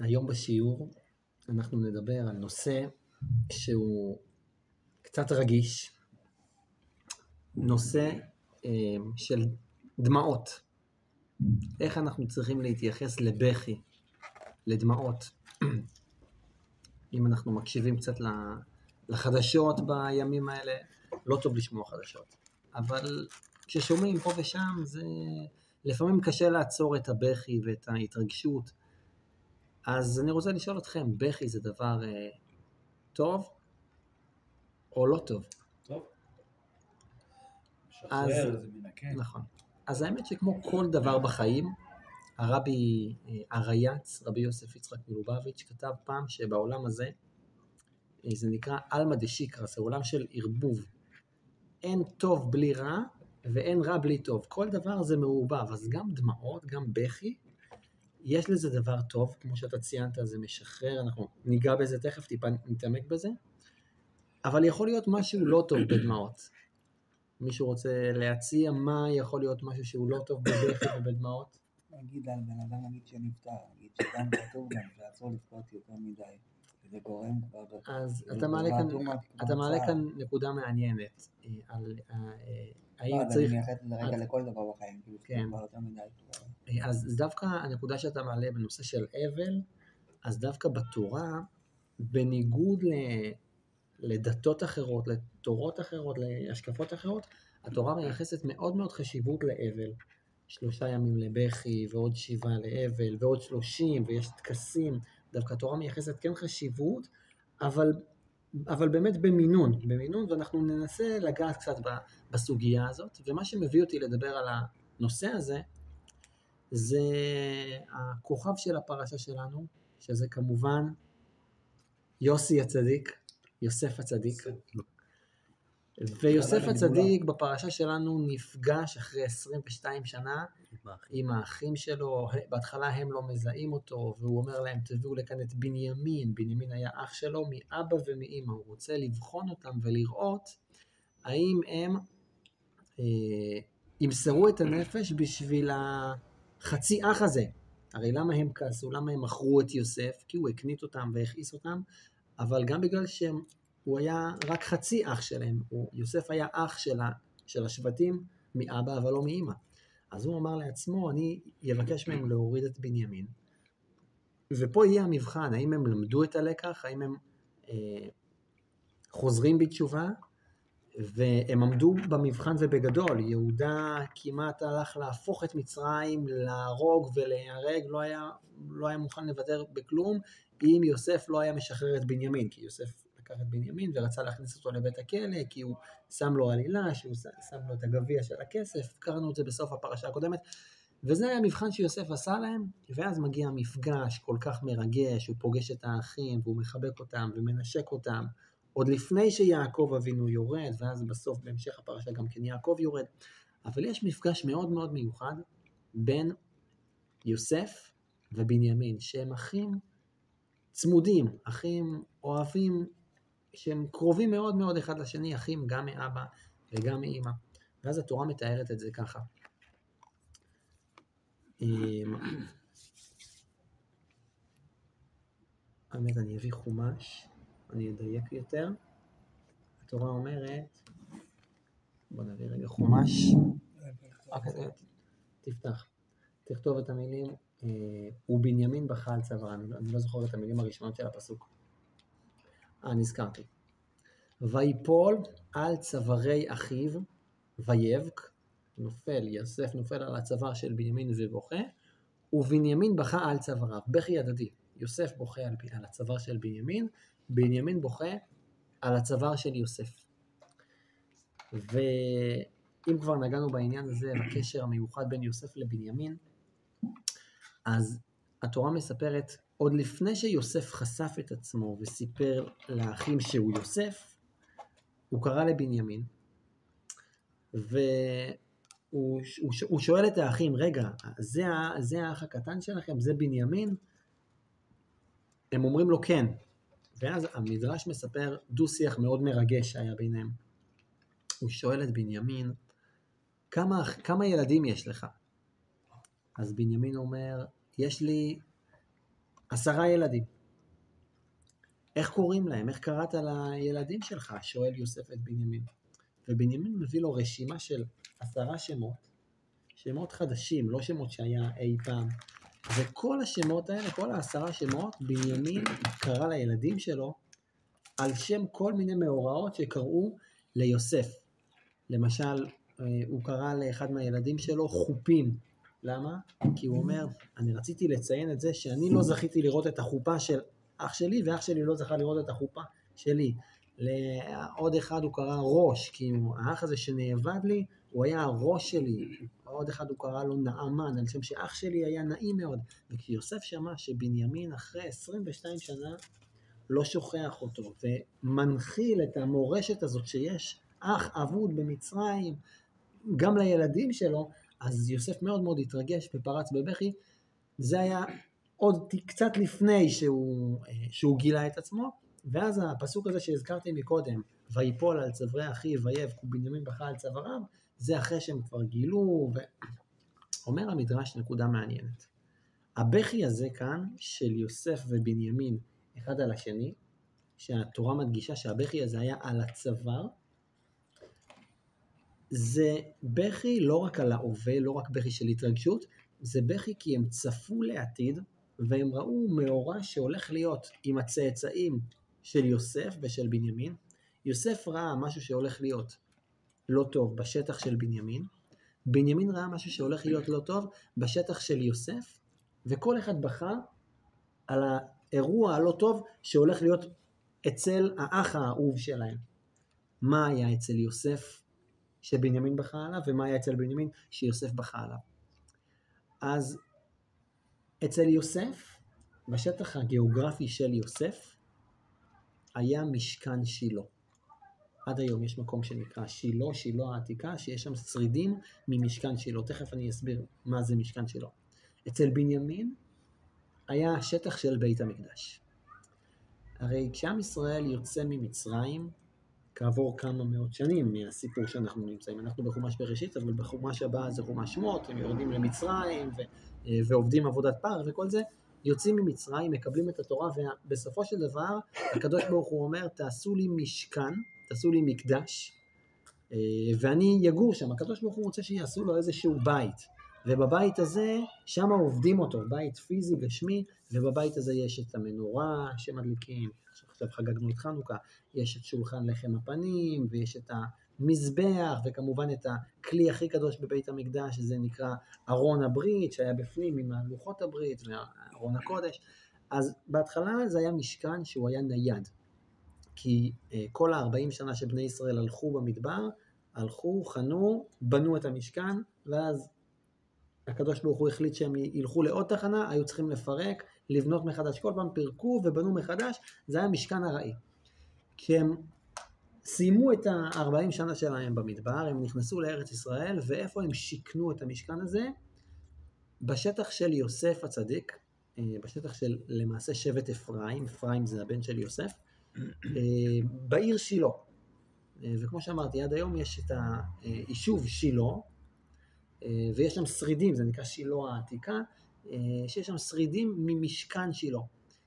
היום בשיעור אנחנו נדבר על נושא שהוא קצת רגיש, נושא אה, של דמעות. איך אנחנו צריכים להתייחס לבכי, לדמעות. אם אנחנו מקשיבים קצת לחדשות בימים האלה, לא טוב לשמוע חדשות. אבל כששומעים פה ושם, זה לפעמים קשה לעצור את הבכי ואת ההתרגשות. אז אני רוצה לשאול אתכם, בכי זה דבר אה, טוב או לא טוב? טוב. אז- משחרר, זה מנקה. נכון. אז האמת שכמו כל דבר בחיים, הרבי אה, הרייץ, רבי יוסף יצחק מלובביץ', כתב פעם שבעולם הזה, אה, זה נקרא עלמא דשיקרא, זה עולם של ערבוב. אין טוב בלי רע ואין רע בלי טוב. כל דבר זה מעורבב, אז גם דמעות, גם בכי, יש לזה דבר טוב, כמו שאתה ציינת, זה משחרר, אנחנו ניגע בזה תכף, טיפה נתעמק בזה, אבל יכול להיות משהו לא טוב בדמעות. מישהו רוצה להציע מה יכול להיות משהו שהוא לא טוב בבכי ובדמעות? נגיד על בן אדם נגיד שנפטר, נגיד שגם כתוב גם שאסור לבכות יותר מדי, וזה גורם כבר... אז כאילו, אתה מעלה כאן, נקודה מעניינת, אה, על אה, אה, האם לא, צריך, אני מייחד לרגע אז- לכל דבר בחיים, כאילו, כן. כבר יותר מדי. אה, אז דווקא הנקודה שאתה מעלה בנושא של אבל, אז דווקא בתורה, בניגוד ל- לדתות אחרות, לתורות אחרות, להשקפות אחרות, התורה מייחסת מאוד מאוד חשיבות לאבל. שלושה ימים לבכי, ועוד שבעה לאבל, ועוד שלושים, ויש טקסים. דווקא התורה מייחסת כן חשיבות, אבל, אבל באמת במינון, במינון, ואנחנו ננסה לגעת קצת בסוגיה הזאת. ומה שמביא אותי לדבר על הנושא הזה, זה הכוכב של הפרשה שלנו, שזה כמובן יוסי הצדיק, יוסף הצדיק. ויוסף. הצדיק בפרשה שלנו נפגש אחרי 22 שנה עם האחים שלו, בהתחלה הם לא מזהים אותו, והוא אומר להם תביאו לכאן את בנימין, בנימין היה אח שלו מאבא ומאימא, הוא רוצה לבחון אותם ולראות האם הם אה, ימסרו את הנפש בשביל החצי אח הזה. הרי למה הם כעסו? למה הם מכרו את יוסף? כי הוא הקנית אותם והכעיס אותם, אבל גם בגלל שהוא היה רק חצי אח שלהם. הוא, יוסף היה אח של, ה, של השבטים מאבא אבל לא מאימא. אז הוא אמר לעצמו, אני אבקש מהם להוריד את בנימין. ופה יהיה המבחן, האם הם למדו את הלקח, האם הם אה, חוזרים בתשובה, והם עמדו במבחן ובגדול. יהודה כמעט הלך להפוך את מצרים, להרוג ולהיהרג, לא לא היה מוכן לוותר בכלום, אם יוסף לא היה משחרר את בנימין, כי יוסף לקח את בנימין ורצה להכניס אותו לבית הכלא, כי הוא שם לו עלילה, שהוא שם לו את הגביע של הכסף, קראנו את זה בסוף הפרשה הקודמת, וזה היה המבחן שיוסף עשה להם, ואז מגיע מפגש כל כך מרגש, הוא פוגש את האחים, והוא מחבק אותם ומנשק אותם, עוד לפני שיעקב אבינו יורד, ואז בסוף בהמשך הפרשה גם כן יעקב יורד, אבל יש מפגש מאוד מאוד מיוחד בין יוסף ובנימין, שהם אחים צמודים, אחים אוהבים, שהם קרובים מאוד מאוד אחד לשני, אחים גם מאבא וגם מאימא. ואז התורה מתארת את זה ככה. אמ, האמת, אני אביא חומש, אני אדייק יותר. התורה אומרת, בוא נביא רגע חומש. אה, תפתח, תכתוב את המילים, אה, ובנימין על צווארה, אני לא זוכר את המילים הראשונות של הפסוק. אה, נזכרתי. ויפול על צווארי אחיו, ויבק, נופל, יוסף נופל על הצוואר של בנימין ובוכה, ובנימין בכה על צוואריו, בכי הדדי. יוסף בוכה על, על הצוואר של בנימין, בנימין בוכה על הצוואר של יוסף. ואם כבר נגענו בעניין הזה, בקשר המיוחד בין יוסף לבנימין, אז התורה מספרת, עוד לפני שיוסף חשף את עצמו וסיפר לאחים שהוא יוסף, הוא קרא לבנימין, והוא הוא, הוא שואל את האחים, רגע, זה, זה האח הקטן שלכם? זה בנימין? הם אומרים לו כן. ואז המדרש מספר דו-שיח מאוד מרגש שהיה ביניהם. הוא שואל את בנימין, כמה, כמה ילדים יש לך? אז בנימין אומר, יש לי עשרה ילדים. איך קוראים להם? איך קראת לילדים שלך? שואל יוסף את בנימין. ובנימין מביא לו רשימה של עשרה שמות, שמות חדשים, לא שמות שהיה אי פעם. וכל השמות האלה, כל העשרה שמות, בנימין קרא לילדים שלו על שם כל מיני מאורעות שקראו ליוסף. למשל, אה, הוא קרא לאחד מהילדים שלו חופים. למה? כי הוא אומר, אני רציתי לציין את זה שאני לא זכיתי לראות את החופה של אח שלי, ואח שלי לא זכה לראות את החופה שלי. לעוד אחד הוא קרא ראש, כי האח הזה שנאבד לי, הוא היה הראש שלי. עוד אחד הוא קרא לו נעמן, על שם שאח שלי היה נעים מאוד. וכשיוסף שמע שבנימין אחרי 22 שנה לא שוכח אותו, ומנחיל את המורשת הזאת שיש אח אבוד במצרים, גם לילדים שלו, אז יוסף מאוד מאוד התרגש ופרץ בבכי. זה היה עוד קצת לפני שהוא, אה, שהוא גילה את עצמו, ואז הפסוק הזה שהזכרתי מקודם, ויפול על צווארי אחיו ויבכו בנימין בכה על צוואריו, זה אחרי שהם כבר גילו, ואומר המדרש נקודה מעניינת. הבכי הזה כאן של יוסף ובנימין אחד על השני, שהתורה מדגישה שהבכי הזה היה על הצוואר, זה בכי לא רק על ההווה, לא רק בכי של התרגשות, זה בכי כי הם צפו לעתיד והם ראו מאורע שהולך להיות עם הצאצאים של יוסף ושל בנימין. יוסף ראה משהו שהולך להיות לא טוב בשטח של בנימין, בנימין ראה משהו שהולך להיות לא טוב בשטח של יוסף, וכל אחד בכה על האירוע הלא טוב שהולך להיות אצל האח האהוב שלהם. מה היה אצל יוסף שבנימין בכה עליו, ומה היה אצל בנימין שיוסף בכה עליו. אז אצל יוסף, בשטח הגיאוגרפי של יוסף, היה משכן שילה. עד היום יש מקום שנקרא שילה, שילה העתיקה, שיש שם שרידים ממשכן שילה. תכף אני אסביר מה זה משכן שילה. אצל בנימין היה השטח של בית המקדש. הרי כשעם ישראל יוצא ממצרים, כעבור כמה מאות שנים מהסיפור שאנחנו נמצאים. אנחנו בחומש בראשית, אבל בחומש הבא זה חומש שמות, הם יורדים למצרים ו, אה, ועובדים עבודת פר וכל זה, יוצאים ממצרים, מקבלים את התורה, ובסופו של דבר הקדוש ברוך הוא אומר, תעשו לי משכן, תעשו לי מקדש, אה, ואני יגור שם. הקדוש ברוך הוא רוצה שיעשו לו איזשהו בית. ובבית הזה, שם עובדים אותו, בית פיזי, גשמי, ובבית הזה יש את המנורה שמדליקים, עכשיו חגגנו את חנוכה, יש את שולחן לחם הפנים, ויש את המזבח, וכמובן את הכלי הכי קדוש בבית המקדש, שזה נקרא ארון הברית, שהיה בפנים עם לוחות הברית וארון הקודש. אז בהתחלה זה היה משכן שהוא היה נייד, כי אה, כל ה-40 שנה שבני ישראל הלכו במדבר, הלכו, חנו, בנו את המשכן, ואז הקדוש ברוך הוא החליט שהם ילכו לעוד תחנה, היו צריכים לפרק, לבנות מחדש. כל פעם פירקו ובנו מחדש, זה היה משכן ארעי. כשהם סיימו את ה-40 שנה שלהם במדבר, הם נכנסו לארץ ישראל, ואיפה הם שיכנו את המשכן הזה? בשטח של יוסף הצדיק, אה, בשטח של למעשה שבט אפרים, אפרים זה הבן של יוסף, אה, בעיר שילה. אה, וכמו שאמרתי, עד היום יש את היישוב שילה, ויש שם שרידים, זה נקרא שילה העתיקה, שיש שם שרידים ממשכן שילה.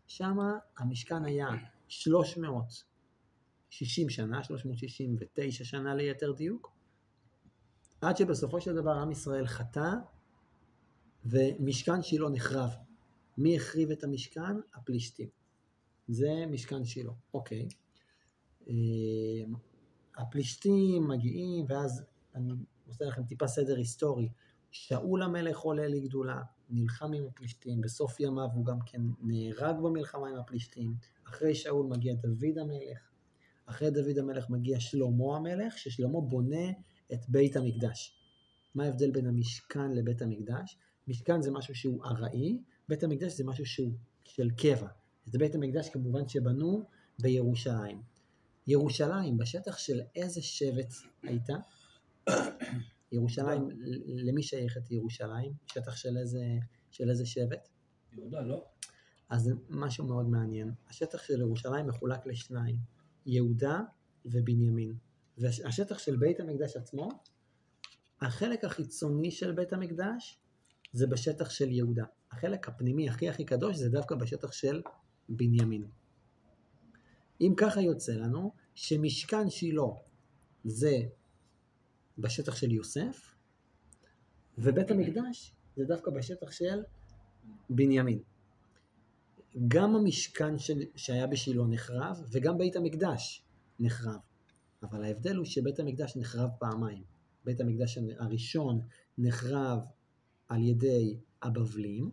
שם המשכן היה 360 שנה, 369 שנה ליתר דיוק, עד שבסופו של דבר עם ישראל חטא ומשכן שילה נחרב. מי החריב את המשכן? הפלישתים. זה משכן שילה, אוקיי. אה, הפלישתים מגיעים, ואז אני עושה לכם טיפה סדר היסטורי. שאול המלך עולה לגדולה, נלחם עם הפלישתים, בסוף ימיו הוא גם כן נהרג במלחמה עם הפלישתים. אחרי שאול מגיע דוד המלך, אחרי דוד המלך מגיע שלמה המלך, ששלמה בונה את בית המקדש. מה ההבדל בין המשכן לבית המקדש? משכן זה משהו שהוא ארעי, בית המקדש זה משהו שהוא של קבע. את בית המקדש כמובן שבנו בירושלים. ירושלים, בשטח של איזה שבט הייתה? ירושלים, למי שייכת ירושלים? שטח של איזה, של איזה שבט? יהודה, לא? אז זה משהו מאוד מעניין. השטח של ירושלים מחולק לשניים, יהודה ובנימין. והשטח של בית המקדש עצמו, החלק החיצוני של בית המקדש זה בשטח של יהודה. החלק הפנימי הכי הכי קדוש זה דווקא בשטח של בנימין. אם ככה יוצא לנו שמשכן שילה זה בשטח של יוסף, ובית המקדש זה דווקא בשטח של בנימין. גם המשכן של, שהיה בשילה נחרב, וגם בית המקדש נחרב. אבל ההבדל הוא שבית המקדש נחרב פעמיים. בית המקדש הראשון נחרב על ידי הבבלים,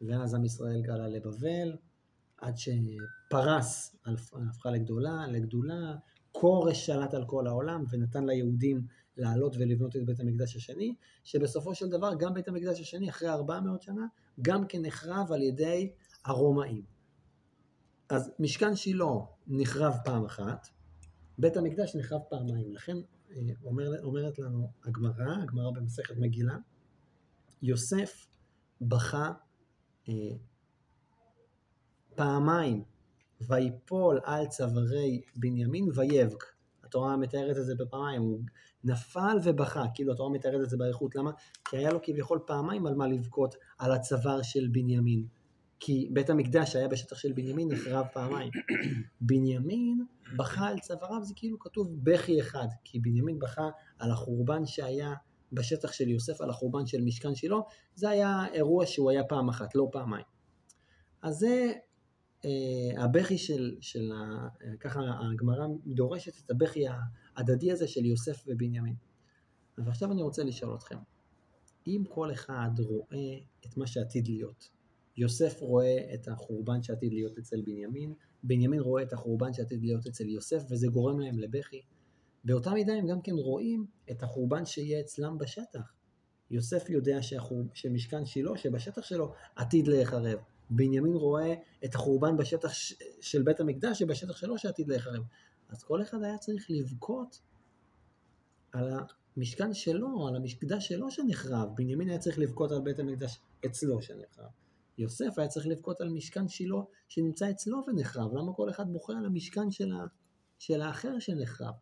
ואז עם ישראל גלה לבבל, עד שפרס הפכה לגדולה, לגדולה, כורש שלט על כל העולם ונתן ליהודים לעלות ולבנות את בית המקדש השני, שבסופו של דבר גם בית המקדש השני, אחרי 400 שנה, גם כן נחרב על ידי הרומאים. אז משכן שילה נחרב פעם אחת, בית המקדש נחרב פעמיים. לכן אה, אומר, אומרת לנו הגמרא, הגמרא במסכת מגילה, יוסף בכה אה, פעמיים, ויפול על צווארי בנימין ויבק. התורה מתארת את זה בפעמיים, הוא נפל ובכה, כאילו התורה מתארת את זה באריכות, למה? כי היה לו כביכול פעמיים על מה לבכות על הצוואר של בנימין. כי בית המקדש שהיה בשטח של בנימין נחרב פעמיים. בנימין בכה על צוואריו, זה כאילו כתוב בכי אחד, כי בנימין בכה על החורבן שהיה בשטח של יוסף, על החורבן של משכן שילה, זה היה אירוע שהוא היה פעם אחת, לא פעמיים. אז זה הבכי של, של ה, ככה הגמרא דורשת את הבכי ההדדי הזה של יוסף ובנימין. ועכשיו אני רוצה לשאול אתכם, אם כל אחד רואה את מה שעתיד להיות, יוסף רואה את החורבן שעתיד להיות אצל בנימין, בנימין רואה את החורבן שעתיד להיות אצל יוסף, וזה גורם להם לבכי. באותה מידה הם גם כן רואים את החורבן שיהיה אצלם בשטח. יוסף יודע שהחור... שמשכן שילה, שבשטח שלו, עתיד להיחרב. בנימין רואה את החורבן בשטח. של בית המקדש, שבשטח שלו שעתיד להיחרב. אז כל אחד היה צריך לבכות על המשכן שלו, על המקדש שלו שנחרב. בנימין היה צריך לבכות על בית המקדש אצלו שנחרב. יוסף היה צריך לבכות על משכן שילה שנמצא אצלו ונחרב. למה כל אחד בוכה על המשכן של, ה... של האחר שנחרב?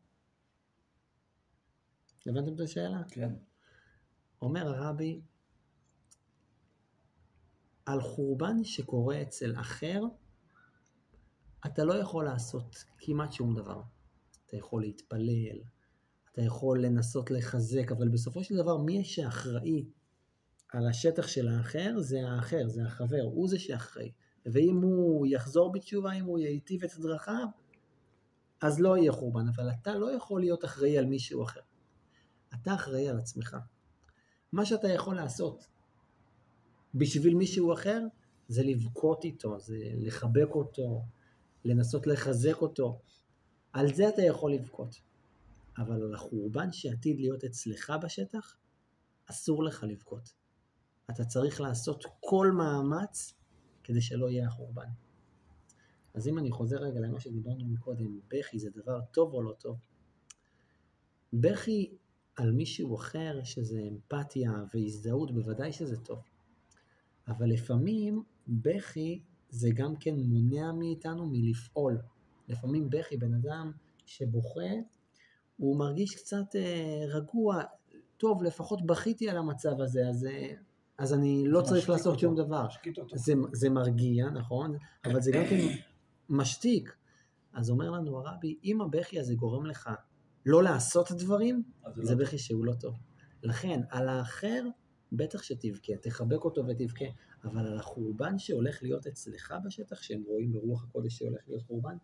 הבנתם את השאלה? כן. אומר הרבי, על חורבן שקורה אצל אחר, אתה לא יכול לעשות כמעט שום דבר. אתה יכול להתפלל, אתה יכול לנסות לחזק, אבל בסופו של דבר מי שאחראי על השטח של האחר זה האחר, זה החבר, הוא זה שאחראי. ואם הוא יחזור בתשובה, אם הוא ייטיב את דרכיו, אז לא יהיה חורבן, אבל אתה לא יכול להיות אחראי על מישהו אחר. אתה אחראי על עצמך. מה שאתה יכול לעשות בשביל מישהו אחר, זה לבכות איתו, זה לחבק אותו, לנסות לחזק אותו. על זה אתה יכול לבכות. אבל על החורבן שעתיד להיות אצלך בשטח, אסור לך לבכות. אתה צריך לעשות כל מאמץ כדי שלא יהיה החורבן. אז אם אני חוזר רגע למה שדיברנו מקודם, בכי זה דבר טוב או לא טוב? בכי על מישהו אחר, שזה אמפתיה והזדהות, בוודאי שזה טוב. אבל לפעמים בכי זה גם כן מונע מאיתנו מלפעול. לפעמים בכי, בן אדם שבוכה, הוא מרגיש קצת אה, רגוע, טוב, לפחות בכיתי על המצב הזה, אז, אה, אז אני לא צריך לעשות אותו. שום דבר. זה, זה מרגיע, נכון, אבל זה גם כן משתיק. אז אומר לנו הרבי, אם הבכי הזה גורם לך לא לעשות דברים, זה לא בכי שהוא לא טוב. לכן, על האחר, בטח שתבכה, תחבק אותו ותבכה, אבל על החורבן שהולך להיות אצלך בשטח, שהם רואים ברוח הקודש שהולך להיות חורבן,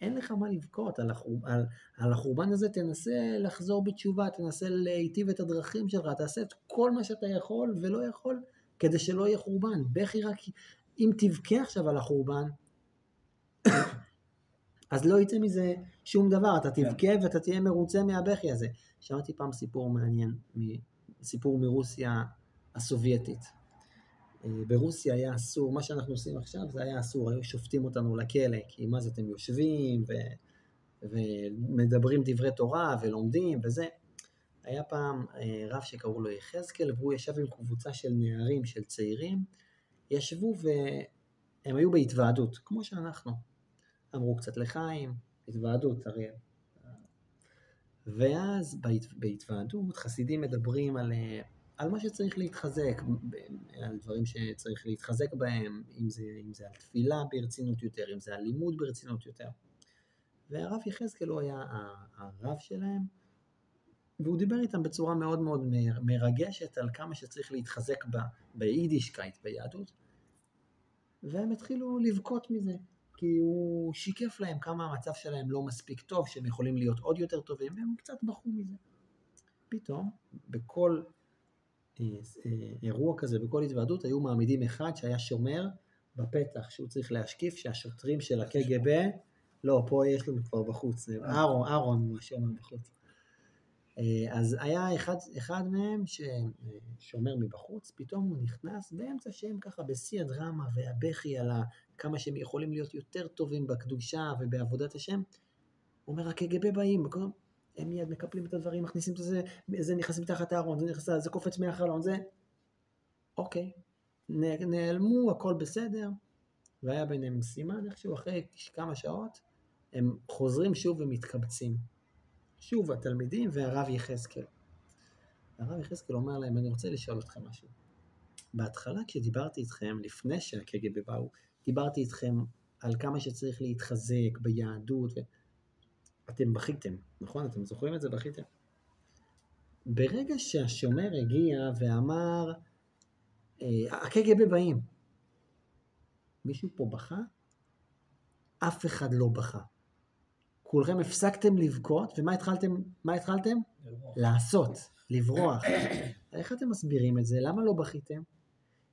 אין לך מה לבכות, על, החור... על, על החורבן הזה תנסה לחזור בתשובה, תנסה להיטיב את הדרכים שלך, תעשה את כל מה שאתה יכול ולא יכול, כדי שלא יהיה חורבן. בכי רק, אם תבכה עכשיו על החורבן, אז לא יצא מזה שום דבר, אתה. תבכה כן. ואתה תהיה מרוצה מהבכי הזה. שמעתי פעם סיפור מעניין, סיפור מרוסיה הסובייטית. אה, ברוסיה היה אסור, מה שאנחנו עושים עכשיו זה היה אסור, היו שופטים אותנו לכלא, כי מה זה אתם יושבים ו... ומדברים דברי תורה ולומדים וזה. היה פעם אה, רב שקראו לו יחזקאל, והוא ישב עם קבוצה של נערים, של צעירים, ישבו והם היו בהתוועדות, כמו שאנחנו. אמרו קצת לחיים, התוועדות, הרי... ואז בהת... בהתוועדות חסידים מדברים על, על מה שצריך להתחזק, על דברים שצריך להתחזק בהם, אם זה, אם זה על תפילה ברצינות יותר, אם זה על לימוד ברצינות יותר. והרב יחזקאל הוא היה הרב שלהם, והוא דיבר איתם בצורה מאוד מאוד מרגשת על כמה שצריך להתחזק ביידישקייט ביהדות, והם התחילו לבכות מזה, כי הוא שיקף להם כמה המצב שלהם לא מספיק טוב, שהם יכולים להיות עוד יותר טובים, והם קצת בכו מזה. פתאום, בכל אה, אה, אירוע כזה, בכל התוועדות, היו מעמידים אחד שהיה שומר בפתח, שהוא צריך להשקיף, שהשוטרים של הקג"ב, לא, פה יש לנו כבר בחוץ, אהרון, אהרון הוא השומר בחוץ. אה, אז היה אחד, אחד מהם ששומר מבחוץ, פתאום הוא נכנס באמצע שהם ככה בשיא הדרמה והבכי על כמה שהם יכולים להיות יותר טובים בקדושה ובעבודת השם. הוא אומר, הקג"ב באים, הם מיד מקפלים את הדברים, מכניסים את זה, זה נכנס מתחת הארון, זה נכנס, זה קופץ מהחלון, זה... אוקיי, נעלמו, הכל בסדר, והיה ביניהם סימן איכשהו, אחרי כמה שעות, הם חוזרים שוב ומתקבצים. שוב התלמידים והרב יחזקאל. הרב יחזקאל אומר להם, אני רוצה לשאול אתכם משהו. בהתחלה כשדיברתי איתכם, לפני שהקג"ב באו, דיברתי איתכם על כמה שצריך להתחזק ביהדות, ו... אתם בכיתם, נכון? אתם זוכרים את זה? בכיתם. ברגע שהשומר הגיע ואמר, אה, הקג"ב באים, מישהו פה בכה? אף אחד לא בכה. כולכם הפסקתם לבכות, ומה התחלתם? מה התחלתם? לעשות, לברוח. איך אתם מסבירים את זה? למה לא בכיתם?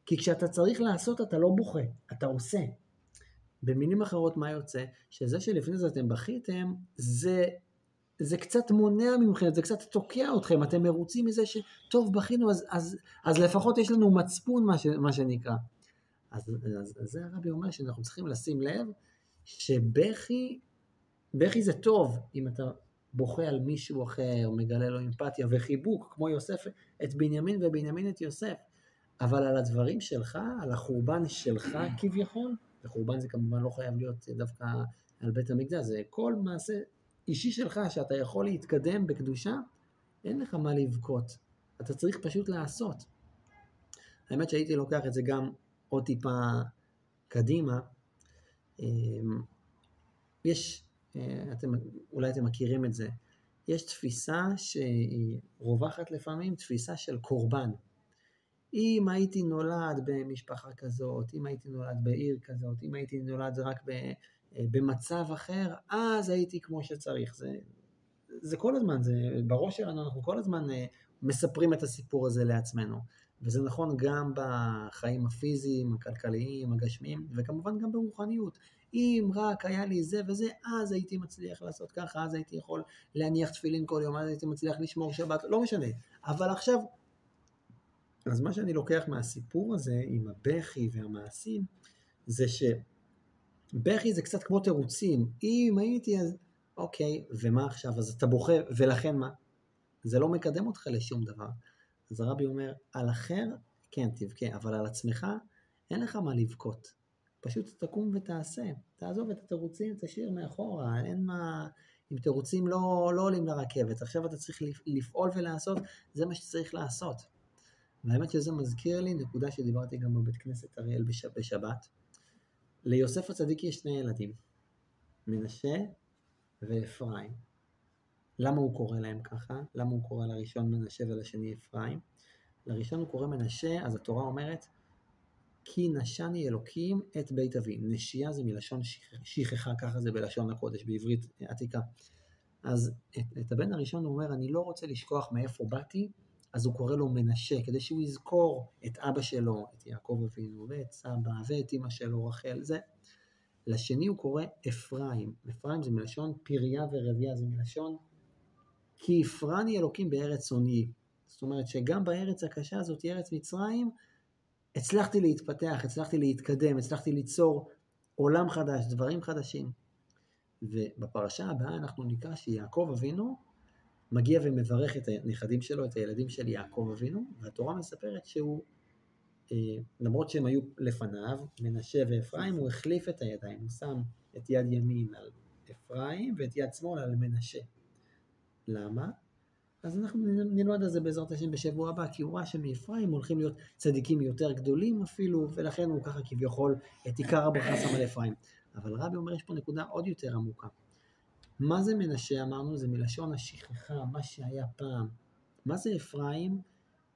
כי כשאתה צריך לעשות אתה לא בוכה, אתה עושה. במילים אחרות מה יוצא? שזה שלפני זה אתם בכיתם, זה, זה קצת מונע ממכם, זה קצת תוקע אתכם, אתם מרוצים מזה שטוב בכינו אז, אז, אז לפחות יש לנו מצפון מה, ש, מה שנקרא. אז, אז, אז זה הרבי אומר שאנחנו צריכים לשים לב שבכי בכי זה טוב אם אתה בוכה על מישהו אחר, מגלה לו אמפתיה וחיבוק, כמו יוסף את בנימין ובנימין את יוסף, אבל על הדברים שלך, על החורבן שלך כביכול, וחורבן זה כמובן לא חייב להיות דווקא על בית המקדש, זה כל מעשה אישי שלך שאתה יכול להתקדם בקדושה, אין לך מה לבכות, אתה צריך פשוט לעשות. האמת שהייתי לוקח את זה גם עוד טיפה קדימה. אמ, יש אתם, אולי אתם מכירים את זה, יש תפיסה שהיא רווחת לפעמים, תפיסה של קורבן. אם הייתי נולד במשפחה כזאת, אם הייתי נולד בעיר כזאת, אם הייתי נולד רק אה, במצב אחר, אז הייתי כמו שצריך. זה, זה כל הזמן, זה בראש שלנו, אנחנו כל הזמן אה, מספרים את הסיפור הזה לעצמנו. וזה נכון גם בחיים הפיזיים, הכלכליים, הגשמיים, וכמובן גם ברוחניות. אם רק היה לי זה וזה, אז הייתי מצליח לעשות ככה, אז הייתי יכול להניח תפילין כל יום, אז הייתי מצליח לשמור שבת, לא משנה. אבל עכשיו, אז מה שאני לוקח מהסיפור הזה עם הבכי והמעשים, זה שבכי זה קצת כמו תירוצים. אם הייתי אז, אוקיי, ומה עכשיו? אז אתה בוכה, ולכן מה? זה לא מקדם אותך לשום דבר. אז הרבי אומר, על אחר, כן, תבכה, אבל על עצמך, אין לך מה לבכות. פשוט תקום ותעשה. תעזוב את התירוצים, תשאיר מאחורה, אין מה... אם תירוצים לא, לא עולים לרכבת, עכשיו אתה צריך לפעול ולעשות, זה מה שצריך לעשות. והאמת שזה מזכיר לי נקודה שדיברתי גם בבית כנסת אריאל בשבת. ליוסף הצדיק יש שני ילדים, מנשה ואפרים. למה הוא קורא להם ככה? למה הוא קורא לראשון מנשה ולשני אפרים? לראשון הוא קורא מנשה, אז התורה אומרת, כי נשני אלוקים את בית אבי. נשייה זה מלשון שכחה, ככה זה בלשון הקודש, בעברית עתיקה. אז את, את הבן הראשון הוא אומר, אני לא רוצה לשכוח מאיפה באתי, אז הוא קורא לו מנשה, כדי שהוא יזכור את אבא שלו, את יעקב אבינו, ואת סבא, ואת אמא שלו, רחל, זה. לשני הוא קורא אפרים. אפרים זה מלשון פריה ורבייה, זה מלשון כי הפרני אלוקים בארץ עוני. זאת אומרת שגם בארץ הקשה הזאת, ארץ מצרים, הצלחתי להתפתח, הצלחתי להתקדם, הצלחתי ליצור עולם חדש, דברים חדשים. ובפרשה הבאה אנחנו נקרא שיעקב אבינו מגיע ומברך את הנכדים שלו, את הילדים של יעקב אבינו, והתורה מספרת שהוא, אה, למרות שהם היו לפניו, מנשה ואפרים, הוא החליף את הידיים, הוא שם את יד ימין על אפרים ואת יד שמאל על מנשה. למה? אז אנחנו נלמד על זה בעזרת השם בשבוע הבא, כי הוא ראה שמאפרים הולכים להיות צדיקים יותר גדולים אפילו, ולכן הוא ככה כביכול את עיקר הברכה שם על אפרים. אבל רבי אומר, יש פה נקודה עוד יותר עמוקה. מה זה מנשה אמרנו? זה מלשון השכחה, מה שהיה פעם. מה זה אפרים?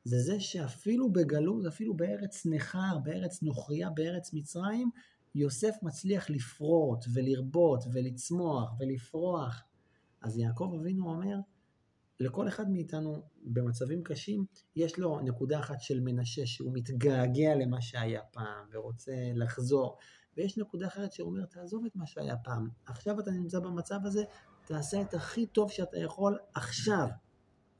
זה זה שאפילו בגלות, אפילו בארץ נכר, בארץ נוכריה, בארץ מצרים, יוסף מצליח לפרוט ולרבות ולצמוח ולפרוח. אז יעקב אבינו אומר, לכל אחד מאיתנו במצבים קשים, יש לו נקודה אחת של מנשה שהוא מתגעגע למה שהיה פעם ורוצה לחזור, ויש נקודה אחרת שהוא אומר, תעזוב את מה שהיה פעם, עכשיו אתה נמצא במצב הזה, תעשה את הכי טוב שאתה יכול עכשיו.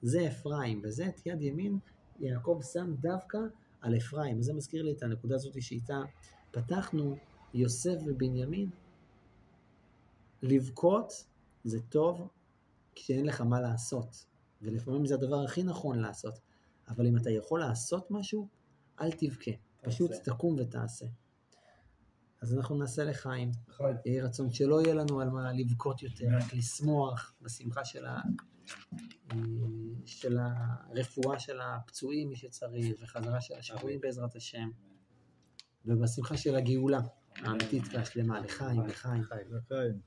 זה אפרים, וזה את יד ימין יעקב שם דווקא על אפרים. וזה מזכיר לי את הנקודה הזאת שאיתה פתחנו, יוסף ובנימין. לבכות זה טוב כשאין לך מה לעשות, ולפעמים זה הדבר הכי נכון לעשות. אבל אם אתה יכול לעשות משהו, אל תבכה. פשוט תקום ותעשה. אז אנחנו נעשה לחיים. יהי רצון שלא יהיה לנו על מה לבכות יותר, רק לשמוח בשמחה של, ה... של הרפואה של הפצועים, מי שצריך, וחזרה של השבויים בעזרת השם, ובשמחה של הגאולה האמיתית והשלמה, לחיים, לחיים. לחיים.